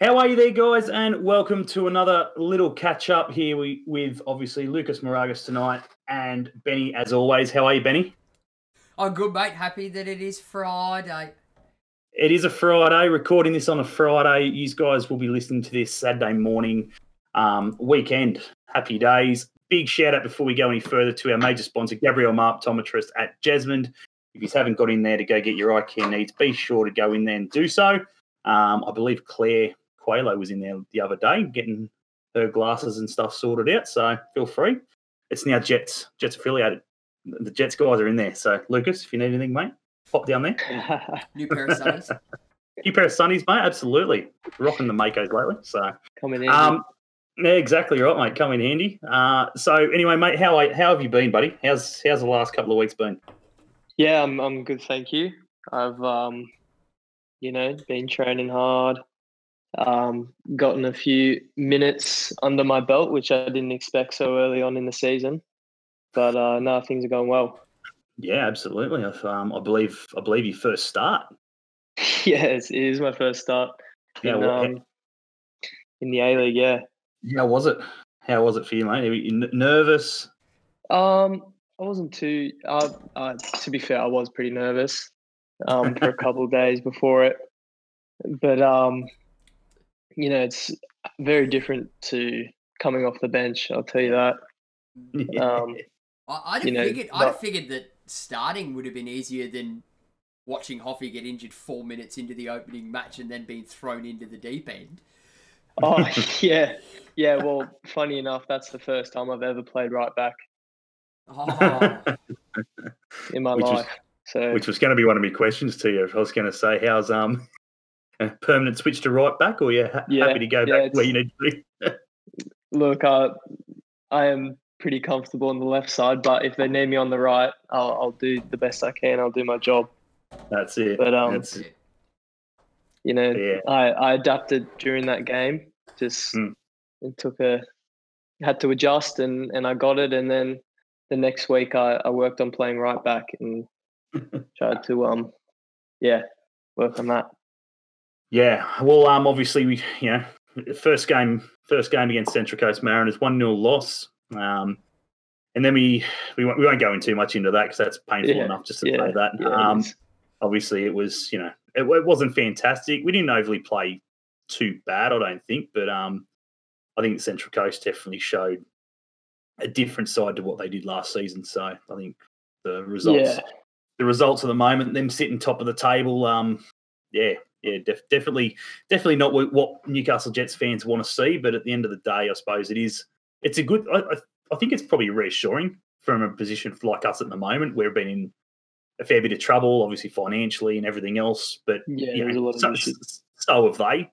How are you there, guys? And welcome to another little catch up here we, with obviously Lucas Mauragis tonight and Benny, as always. How are you, Benny? I'm good, mate. Happy that it is Friday. It is a Friday. Recording this on a Friday. You guys will be listening to this Saturday morning, um, weekend. Happy days. Big shout out before we go any further to our major sponsor, Gabriel Marp, optometrist at Jesmond. If you haven't got in there to go get your eye care needs, be sure to go in there and do so. Um, I believe Claire Qualo was in there the other day getting her glasses and stuff sorted out. So feel free. It's now Jets Jets affiliated. The Jets guys are in there. So Lucas, if you need anything, mate, pop down there. New pair of sunnies. New pair of sunnies, mate. Absolutely, rocking the Makos lately. So Coming in. um, yeah, exactly right, mate. Come in handy. Uh, so anyway, mate, how how have you been, buddy? How's how's the last couple of weeks been? yeah, I'm I'm good, thank you. I've um, you know, been training hard. Um, gotten a few minutes under my belt, which I didn't expect so early on in the season. But uh, no, things are going well. Yeah, absolutely. I've, um, I believe I believe you first start. yes, it is my first start Yeah, in, well, um, in the A League. Yeah. How was it? How was it for you, mate? Are you n- nervous? Um, I wasn't too. Uh, uh, to be fair, I was pretty nervous um, for a couple of days before it, but um, you know, it's very different to coming off the bench. I'll tell you that. Um, I, I'd have You know, figured. I'd have figured that starting would have been easier than watching Hoffy get injured four minutes into the opening match and then being thrown into the deep end. oh yeah, yeah. Well, funny enough, that's the first time I've ever played right back Oh, in my Which was- life. so Which was going to be one of my questions to you. I was going to say, how's um a permanent switch to right back, or you ha- Yeah, happy to go yeah, back where you need to be? look, uh, I am pretty comfortable on the left side, but if they need me on the right, I'll, I'll do the best I can. I'll do my job. That's it. But, um, it. you know, Yeah. I, I adapted during that game. Just Mm. it took a had to adjust and and I got it. And then the next week I, I worked on playing right back and tried to um yeah work on that. Yeah, well, um, obviously we, you know, first game, first game against Central Coast Mariners, one 0 loss. Um, and then we we won't, we won't go in too much into that because that's painful Yeah, enough just to yeah, say that. Yeah, um, obviously it was, you know, it, it wasn't fantastic. We didn't overly play too bad, I don't think, but um, I think Central Coast definitely showed a different side to what they did last season. So I think the results, the results at the moment, them sitting top of the table, um, yeah, yeah, def- definitely, definitely not what, what Newcastle Jets fans want to see. But at the end of the day, I suppose it is. It's a good. I, I, I think it's probably reassuring from a position like us at the moment. We've been in a fair bit of trouble, obviously financially and everything else. But yeah. you know, a lot of so, so have they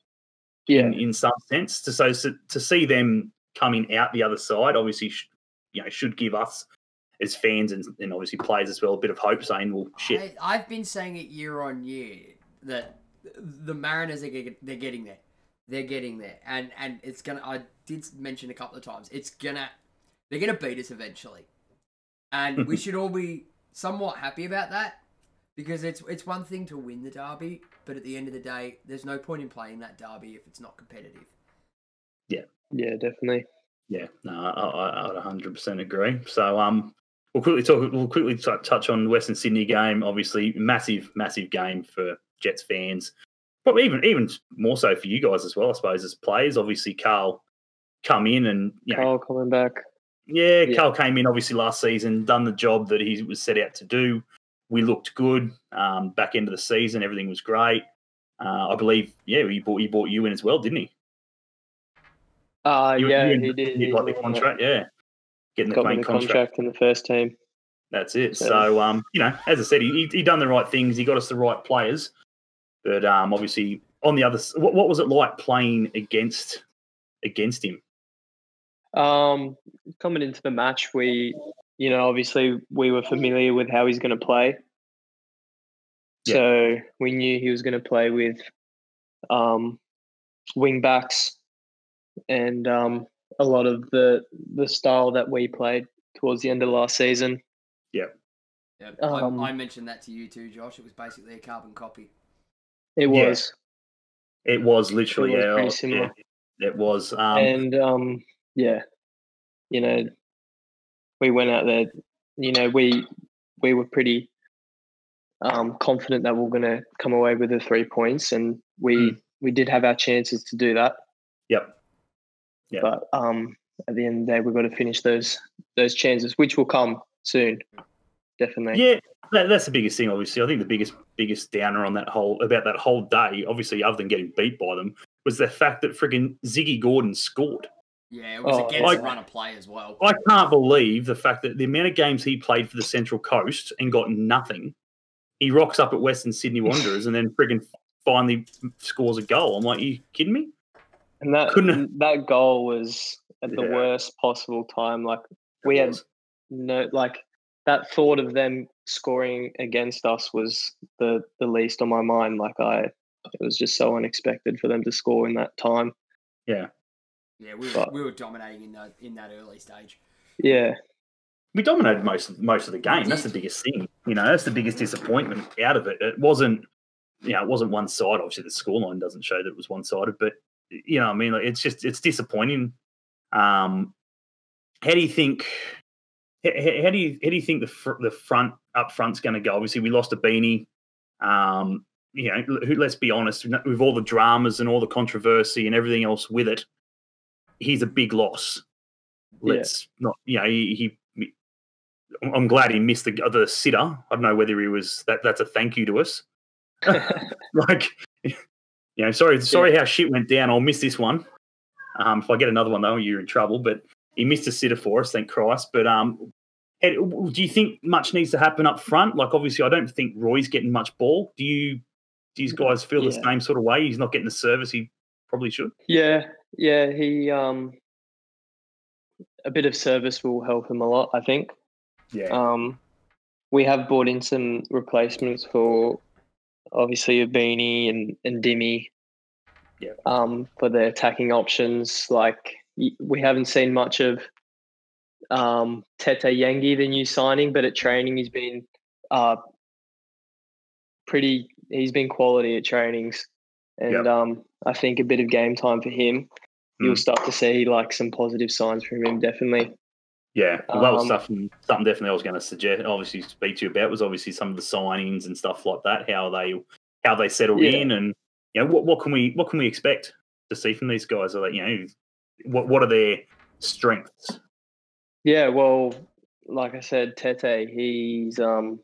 Yeah, in, in some sense. To so, so to see them coming out the other side, obviously, sh- you know, should give us as fans and, and obviously players as well a bit of hope, saying, "Well, shit, I, I've been saying it year on year that the Mariners are get, they're getting there. They're getting there, and and it's gonna. I did mention a couple of times. It's gonna. They're gonna beat us eventually, and we should all be somewhat happy about that because it's it's one thing to win the derby, but at the end of the day, there's no point in playing that derby if it's not competitive. yeah, yeah, definitely. Yeah, no, I, I, I would 100% agree. So, um, we'll quickly talk. We'll quickly t- touch on Western Sydney game. Obviously, massive, massive game for Jets fans. Probably even even more so for you guys as well, I suppose, as players. Obviously, Carl come in and you know, Carl coming back. yeah, Yeah. Carl came in obviously last season, done the job that he was set out to do. We looked good. Um, back end of the season, everything was great. Uh, I believe, yeah, he bought he bought you in as well, didn't he? Uh, You- yeah, you he did. You he got the contract, yeah. Getting the Got me main the contract. contract in the first team. That's it. So- So, um, you know, as I said, he he done the right things. He got us the right players, but um, obviously on the other, s- what, what was it like playing against against him? Um, coming into the match, we, you know, obviously we were familiar with how he's going to play. Yeah. So we knew he was going to play with um, wing backs and um, a lot of the the style that we played towards the end of last season. Yeah, Um, I, I mentioned that to you too, Josh. It was basically a carbon copy. It Yeah. was. It was literally It was yeah, pretty similar. yeah, it was. Um, and um, yeah, you know, we went out there. You know, we we were pretty um, confident that we are going to come away with the three points, and we Mm. we did have our chances to do that. yep. Yeah. But um, at the end of the day, we've got to finish those those chances, which will come soon, definitely. Yeah, that, that's the biggest thing. Obviously, I think the biggest biggest downer on that whole about that whole day, obviously, other than getting beat by them, was the fact that friggin' Ziggy Gordon scored. Yeah, it was Oh, against like- the run of play as well. I can't believe the fact that the amount of games he played for the Central Coast and got nothing. He rocks up at Western Sydney Wanderers and then friggin' finally scores a goal. I'm like, you kidding me? And that Couldn't- that goal was at the Yeah. worst possible time. Like we had no like that thought of them scoring against us was the the least on my mind. Like I, it was just so unexpected for them to score in that time. Yeah, we were, But- we were dominating in that in that early stage. Yeah, we dominated most most of the game. That's the biggest thing. You know, that's the biggest disappointment out of it. It wasn't, you know, it wasn't one side. Obviously, the scoreline doesn't show that it was one sided, but you know, I mean, like, it's just it's disappointing. Um, how do you think? How, how do you how do you think the fr- the front up front's going to go? Obviously, we lost Ibini. Um, you know, who, let's be honest, with all the dramas and all the controversy and everything else with it, he's a big loss. Let's not, you know, he, he I'm glad he missed the the sitter. I don't know whether he was that. That's a thank you to us. like, you know, sorry, sorry how shit went down. I'll miss this one. Um, if I get another one though, you're in trouble. But he missed a sitter for us, thank Christ. But um, do you think much needs to happen up front? Like, obviously, I don't think Roy's getting much ball. Do you? Do you guys feel the same sort of way? He's not getting the service he probably should. yeah, yeah. He um, a bit of service will help him a lot. I think. Yeah, Um, we have brought in some replacements for obviously beanie and and Dimmy. Yeah. Um, for the attacking options, like we haven't seen much of um, Tete Yengi, the new signing, but at training he's been uh, pretty. He's been quality at trainings, and Yep. um, I think a bit of game time for him. You'll Mm. start to see like some positive signs from him, definitely. Yeah, well, that was Um, stuff, something definitely I was going to suggest, obviously speak to you about was obviously some of the signings and stuff like that, how they how they settled Yeah. in, and you know what what can we what can we expect to see from these guys? Are they, you know what what are their strengths? Yeah, well, like I said, Tete, he's um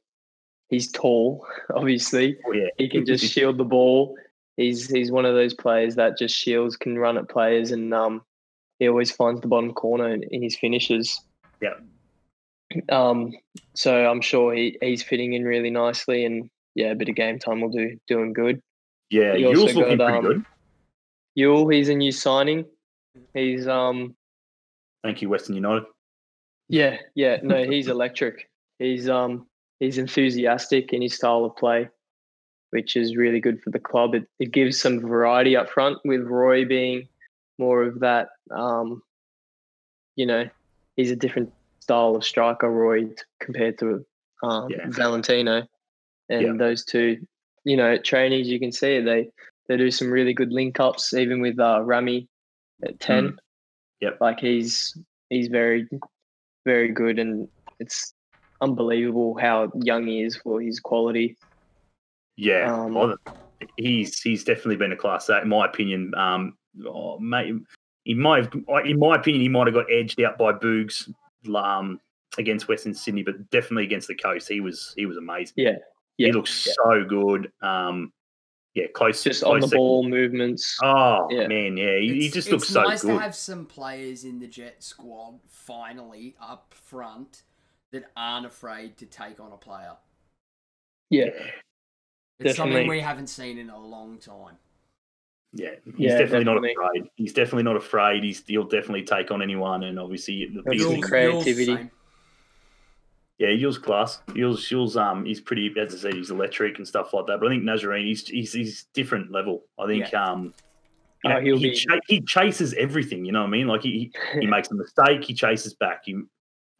he's tall, obviously. Oh, yeah, He can just shield the ball. He's he's one of those players that just shields, can run at players, and um he always finds the bottom corner in, in his finishes. Yeah. Um, so I'm sure he, he's fitting in really nicely, and yeah, a bit of game time will do do him good. yeah. Yuel's looking got, pretty um, good. Yuel, he's a new signing. He's um Thank you, Western United. Yeah, yeah, no, he's electric. He's um he's enthusiastic in his style of play, which is really good for the club. It it gives some variety up front with Roy being more of that um you know, he's a different style of striker, Roy, compared to um, Yeah. Valentino. And Yeah. those two, you know, at trainings you can see it. They they do some really good link ups, even with uh, Rami at ten. Yep. Like he's he's very very good, and it's unbelievable how young he is for his quality. Yeah, Um, he's he's definitely been a class act, in my opinion. Um, oh, mate, he might have, in my opinion, he might have got edged out by Boogs um, against Western Sydney, but definitely against the coast, he was he was amazing. Yeah, yeah. he looks yeah. so good. Um, yeah, close, Just close on the second. ball movements. Oh Yeah. man, yeah, he, he just looks it's so nice good. to have some players in the Jet squad finally up front that aren't afraid to take on a player. Yeah, It's something we haven't seen in a long time. Yeah, he's Yeah, definitely, definitely. not afraid. He's definitely not afraid. He's he'll definitely take on anyone, and obviously the That's biggest his thing, credit. creativity. Yeah, Yuel's class. Yuel's, Yuel's um, he's pretty, as I said, he's electric and stuff like that. But I think Najjarine, he's he's, he's different level. I think um, you Oh, know, he'll he be- cha- he chases everything. You know what I mean? Like he he makes a mistake, he chases back. He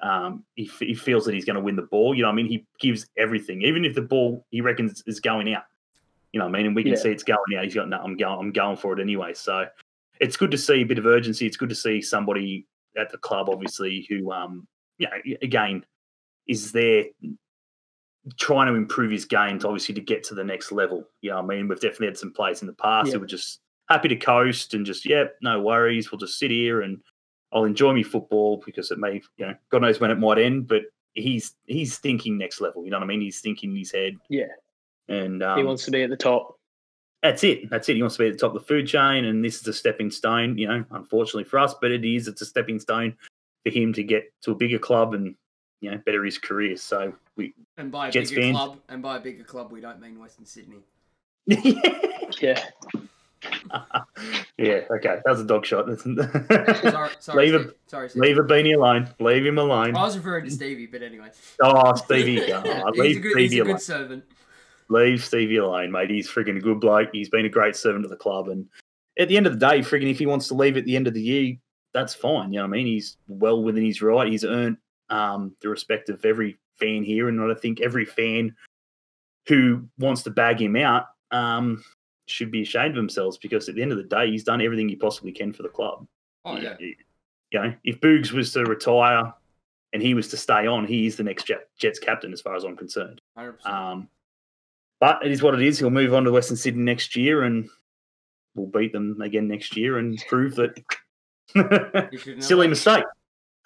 um he, f- he feels that he's going to win the ball. You know what I mean? He gives everything, even if the ball he reckons is going out. You know what I mean? And we can Yeah. see it's going out. He's got no, I'm going, I'm going for it anyway. So it's good to see a bit of urgency. It's good to see somebody at the club, obviously, who, um, you know, again, is there trying to improve his game to obviously to get to the next level. You know, what I mean, we've definitely had some players in the past Yeah. who were just happy to coast and just, yeah, no worries. We'll just sit here and I'll enjoy me football because it may, you know, God knows when it might end, but he's he's thinking next level. You know what I mean? He's thinking in his head, Yeah, and he um, wants to be at the top. that's it. That's it. He wants to be at the top of the food chain, and this is a stepping stone. You know, unfortunately for us, but it is. It's a stepping stone for him to get to a bigger club and you know better his career. So we, And by a Jets bigger fans. club, and by a bigger club, we don't mean Western Sydney. Yeah, yeah, okay, that was a dog shot. Sorry, sorry, leave Steve. him, sorry, Steve. leave Ibini alone. Leave him alone. I was referring to Stevie, but anyway. Oh, Stevie, oh, he's a leave good, he's Stevie a alone. servant. leave Stevie alone, mate. He's frigging a good bloke. He's been a great servant to the club. And at the end of the day, frigging, if he wants to leave at the end of the year, that's fine. You know what I mean? He's well within his right. He's earned um, the respect of every fan here. And I think every fan who wants to bag him out um, should be ashamed of themselves because at the end of the day, he's done everything he possibly can for the club. Oh yeah. You know, if Boogs was to retire and he was to stay on, he is the next Jet, Jets captain, as far as I'm concerned. Hundred percent. Um, but it is what it is. He'll move on to Western Sydney next year, and we'll beat them again next year and prove that You should know silly mistake.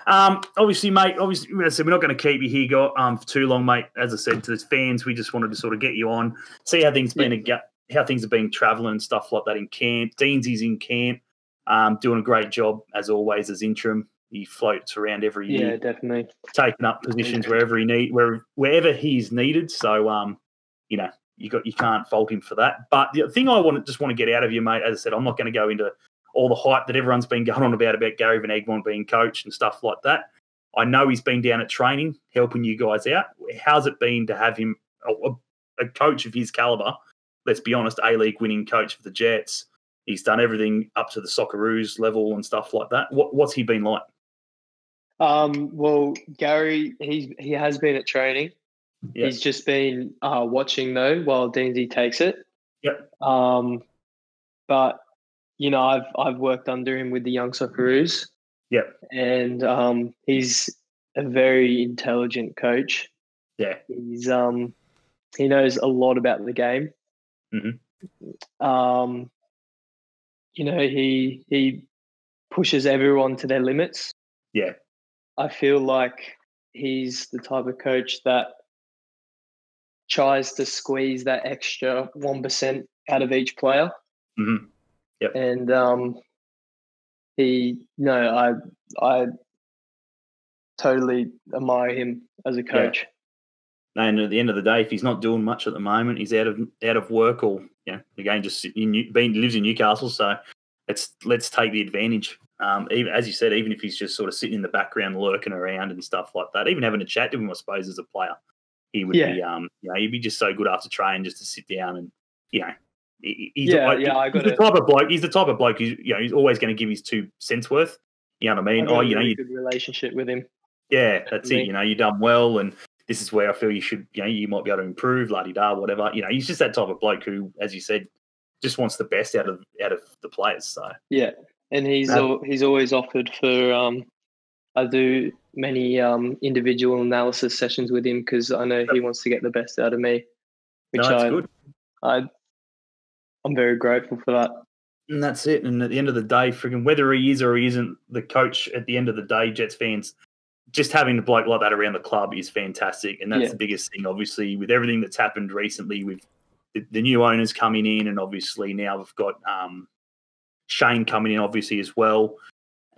Um, obviously, mate. Obviously, I said, we're not going to keep you here, got um, for too long, mate. As I said to the fans, we just wanted to sort of get you on, see how things been, how things have been travelling and stuff like that in camp. Deans is in camp, um, doing a great job as always as interim. He floats around every year yeah, definitely. taking up positions wherever he need where wherever he's needed. So um, you know, you got you can't fault him for that. But the thing I want to just want to get out of you, mate, as I said, I'm not going to go into all the hype that everyone's been going on about about Gary Van Egmond being coach and stuff like that. I know he's been down at training helping you guys out. How's it been to have him a, a coach of his caliber? Let's be honest, A League winning coach for the Jets. He's done everything up to the Socceroos level and stuff like that. What, what's he been like? Um, well, Gary, he's he has been at training. Yeah. He's just been uh, watching though while Deansy takes it. Yep. Um, but you know, I've I've worked under him with the young Socceroos. Yep. And um, he's a very intelligent coach. Yeah. He's um, he knows a lot about the game. Mhm. Um, you know, he he pushes everyone to their limits. Yeah. I feel like he's the type of coach that tries to squeeze that extra one percent out of each player. Mhm. Yep. And um, he, no, I, I totally admire him as a coach. Yeah. And at the end of the day, if he's not doing much at the moment, he's out of out of work, or you know, again, just in being lives in Newcastle. So let's let's take the advantage. Um, even as you said, even if he's just sort of sitting in the background, lurking around and stuff like that, even having a chat to him, I suppose, as a player, he would Yeah. be, um, you know, he'd be just so good after training just to sit down and, you know, he- he's, Yeah, I- yeah, I he's got the type of bloke. He's the type of bloke who's, you know, he's always going to give his two cents worth. You know what I mean? Got Oh, a you know, really you good relationship with him. yeah, that's it. You know, you've done well, and this is where I feel you should, you know, you might be able to improve, la di da, whatever. You know, he's just that type of bloke who, as you said, just wants the best out of out of the players. So Yeah, and he's al- he's always offered for. Um, I do many um, individual analysis sessions with him because I know he wants to get the best out of me, which no, I, good, I I'm very grateful for that. and that's it. And at the end of the day, friggin' whether he is or he isn't the coach, at the end of the day, Jets fans. Just having a bloke like that around the club is fantastic, and that's Yeah. the biggest thing. Obviously, with everything that's happened recently, with the, the new owners coming in, and obviously now we've got um, Shane coming in, obviously as well.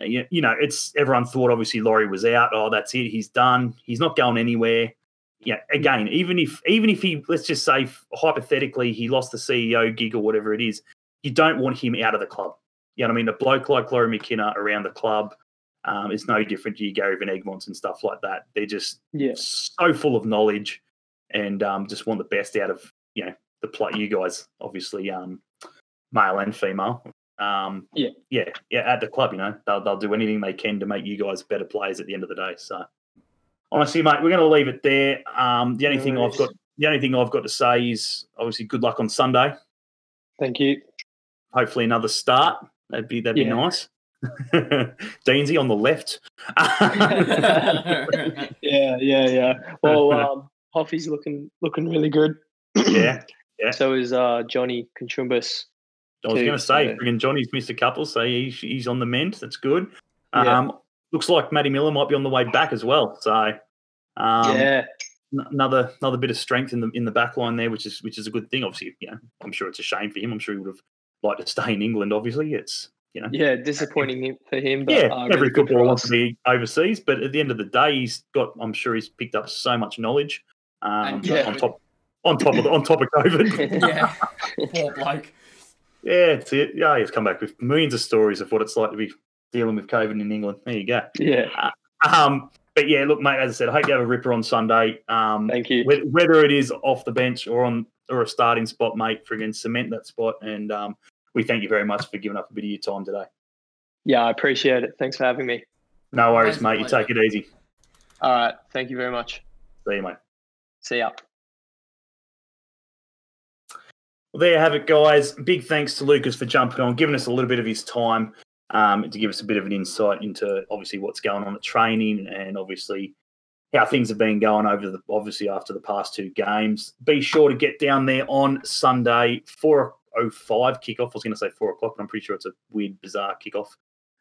Uh, You, you know, it's everyone thought obviously Lawrie was out. Oh, that's it. He's done. He's not going anywhere. Yeah. Again, even if even if he let's just say hypothetically he lost the CEO gig or whatever it is, you don't want him out of the club. You know what I mean? A bloke like Lawrie McKinna around the club um, is no different to your Gary Van Egmonds and stuff like that. They're just Yeah, so full of knowledge and um, just want the best out of you know the play. You guys, obviously, um, male and female. Um, Yeah. yeah, yeah. At the club, you know, they'll they'll do anything they can to make you guys better players at the end of the day. So, honestly, mate, we're going to leave it there. Um, the only No thing I've got the only thing I've got to say is obviously good luck on Sunday. Thank you. Hopefully another start. That'd be that'd be nice. Deansy on the left. Yeah, yeah, yeah. Well, um, Hoffy's looking looking really good. yeah, Yeah. So is uh, Johnny Koutroumbis. I was going to say, yeah. friggin' Johnny's missed a couple, so he's, he's on the mend. That's good. Yeah. Looks like Matty Millar might be on the way back as well. So um, yeah, n- another another bit of strength in the in the back line there, which is which is a good thing. Obviously, you know, I'm sure it's a shame for him. I'm sure he would have liked to stay in England. Obviously, it's you know, yeah. Disappointing him- for him, but yeah, uh, every really good footballer wants to be overseas, but at the end of the day, he's got. I'm sure he's picked up so much knowledge. Um, And Yeah. on top on top of on top of COVID. yeah, poor bloke. yeah, it's it. Yeah, he's come back with millions of stories of what it's like to be dealing with COVID in England. There you go. yeah. Um, but yeah, look, mate. As I said, I hope you have a ripper on Sunday. Um, Thank you. whether it is off the bench or on or a starting spot, mate, friggin' cement that spot. And um, we thank you very much for giving up a bit of your time today. Yeah, I appreciate it. Thanks for having me. No worries, My mate. You take it easy. All right. Thank you very much. See you, mate. See ya. Well, there you have it, guys. Big thanks to Lucas for jumping on, giving us a little bit of his time um, to give us a bit of an insight into obviously what's going on at training and obviously how things have been going over the obviously after the past two games. Be sure to get down there on Sunday, four oh five kickoff. I was going to say four o'clock, but I'm pretty sure it's a weird, bizarre kickoff.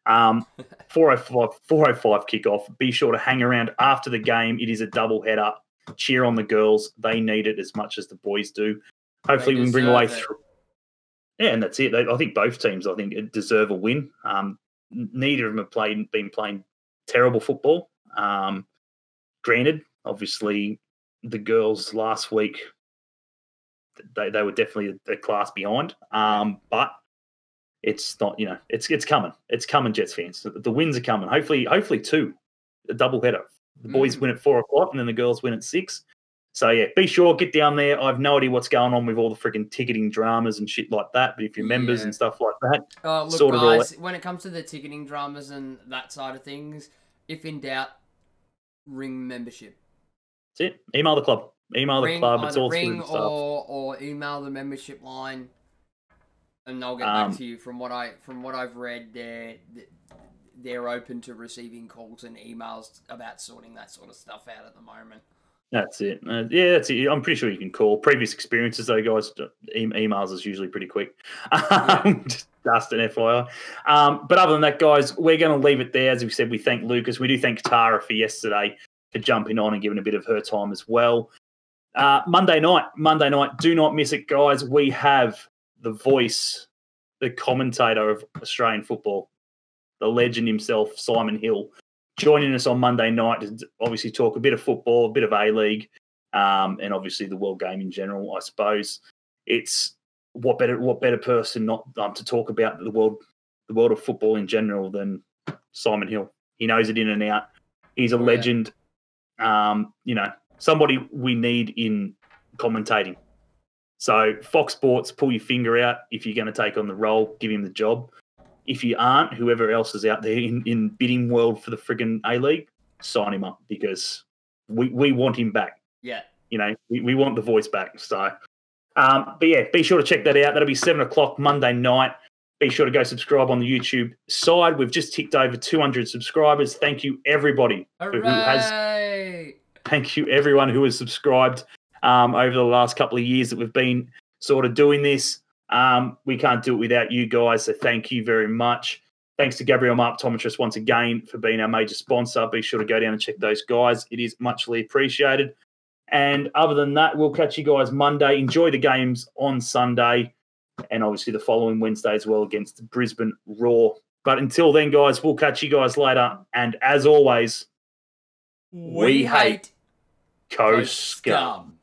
Um, 405, 405 kickoff. Be sure to hang around after the game. It is a double header. Cheer on the girls. They need it as much as the boys do. Hopefully, we can bring away through. Yeah, and that's it. They- I think both teams, I think, deserve a win. Um, neither of them have played, been playing terrible football. Um, granted, obviously, the girls last week, they, they were definitely a, a class behind. Um, but it's not, you know, it's it's coming. It's coming, Jets fans. The, the wins are coming. Hopefully, hopefully two, a double header. The boys Mm. win at four o'clock, and then the girls win at six. So yeah, be sure get down there. I have no idea what's going on with all the freaking ticketing dramas and shit like that. But if you're members Yeah. and stuff like that, Oh, look, Sort it all when it comes to the ticketing dramas and that side of things, if in doubt, ring membership. that's it. Email the club. Email the ring, club. It's all ring through or, or email the membership line, and they'll get Um, back to you. From what I from what I've read, they're they're open to receiving calls and emails about sorting that sort of stuff out at the moment. That's it. Uh, yeah, that's it. I'm pretty sure you can call. Previous experiences, though, guys, e- emails is usually pretty quick. Um, Just just an FYI. Um, but other than that, guys, we're going to leave it there. As we said, we thank Lucas. We do thank Tara for yesterday for jumping on and giving a bit of her time as well. Uh, Monday night, Monday night, do not miss it, guys. We have the voice, the commentator of Australian football, the legend himself, Simon Hill, joining us on Monday night to obviously talk a bit of football, a bit of A League, um, and obviously the world game in general. I suppose it's what better what better person not um, to talk about the world the world of football in general than Simon Hill. He knows it in and out. He's a Oh, legend. Um, you know, somebody we need in commentating. So Fox Sports, pull your finger out if you're going to take on the role, give him the job. If you aren't, whoever else is out there in, in bidding world for the friggin' A League, sign him up because we, we want him back. Yeah, You know, we, we want the voice back. So, um, but yeah, be sure to check that out. That'll be seven o'clock Monday night. Be sure to go subscribe on the YouTube side. We've just ticked over 200 subscribers. Thank you, everybody who has thank you everyone who has subscribed um, over the last couple of years that we've been sort of doing this. Um, we can't do it without you guys, so thank you very much. Thanks to Gabriel Mark Optometrist once again for being our major sponsor. Be sure to go down and check those guys. It is muchly appreciated. And other than that, we'll catch you guys Monday. Enjoy the games on Sunday and obviously the following Wednesday as well against Brisbane Roar. But until then, guys, we'll catch you guys later. And as always, We hate Co Coast Scum. Scum.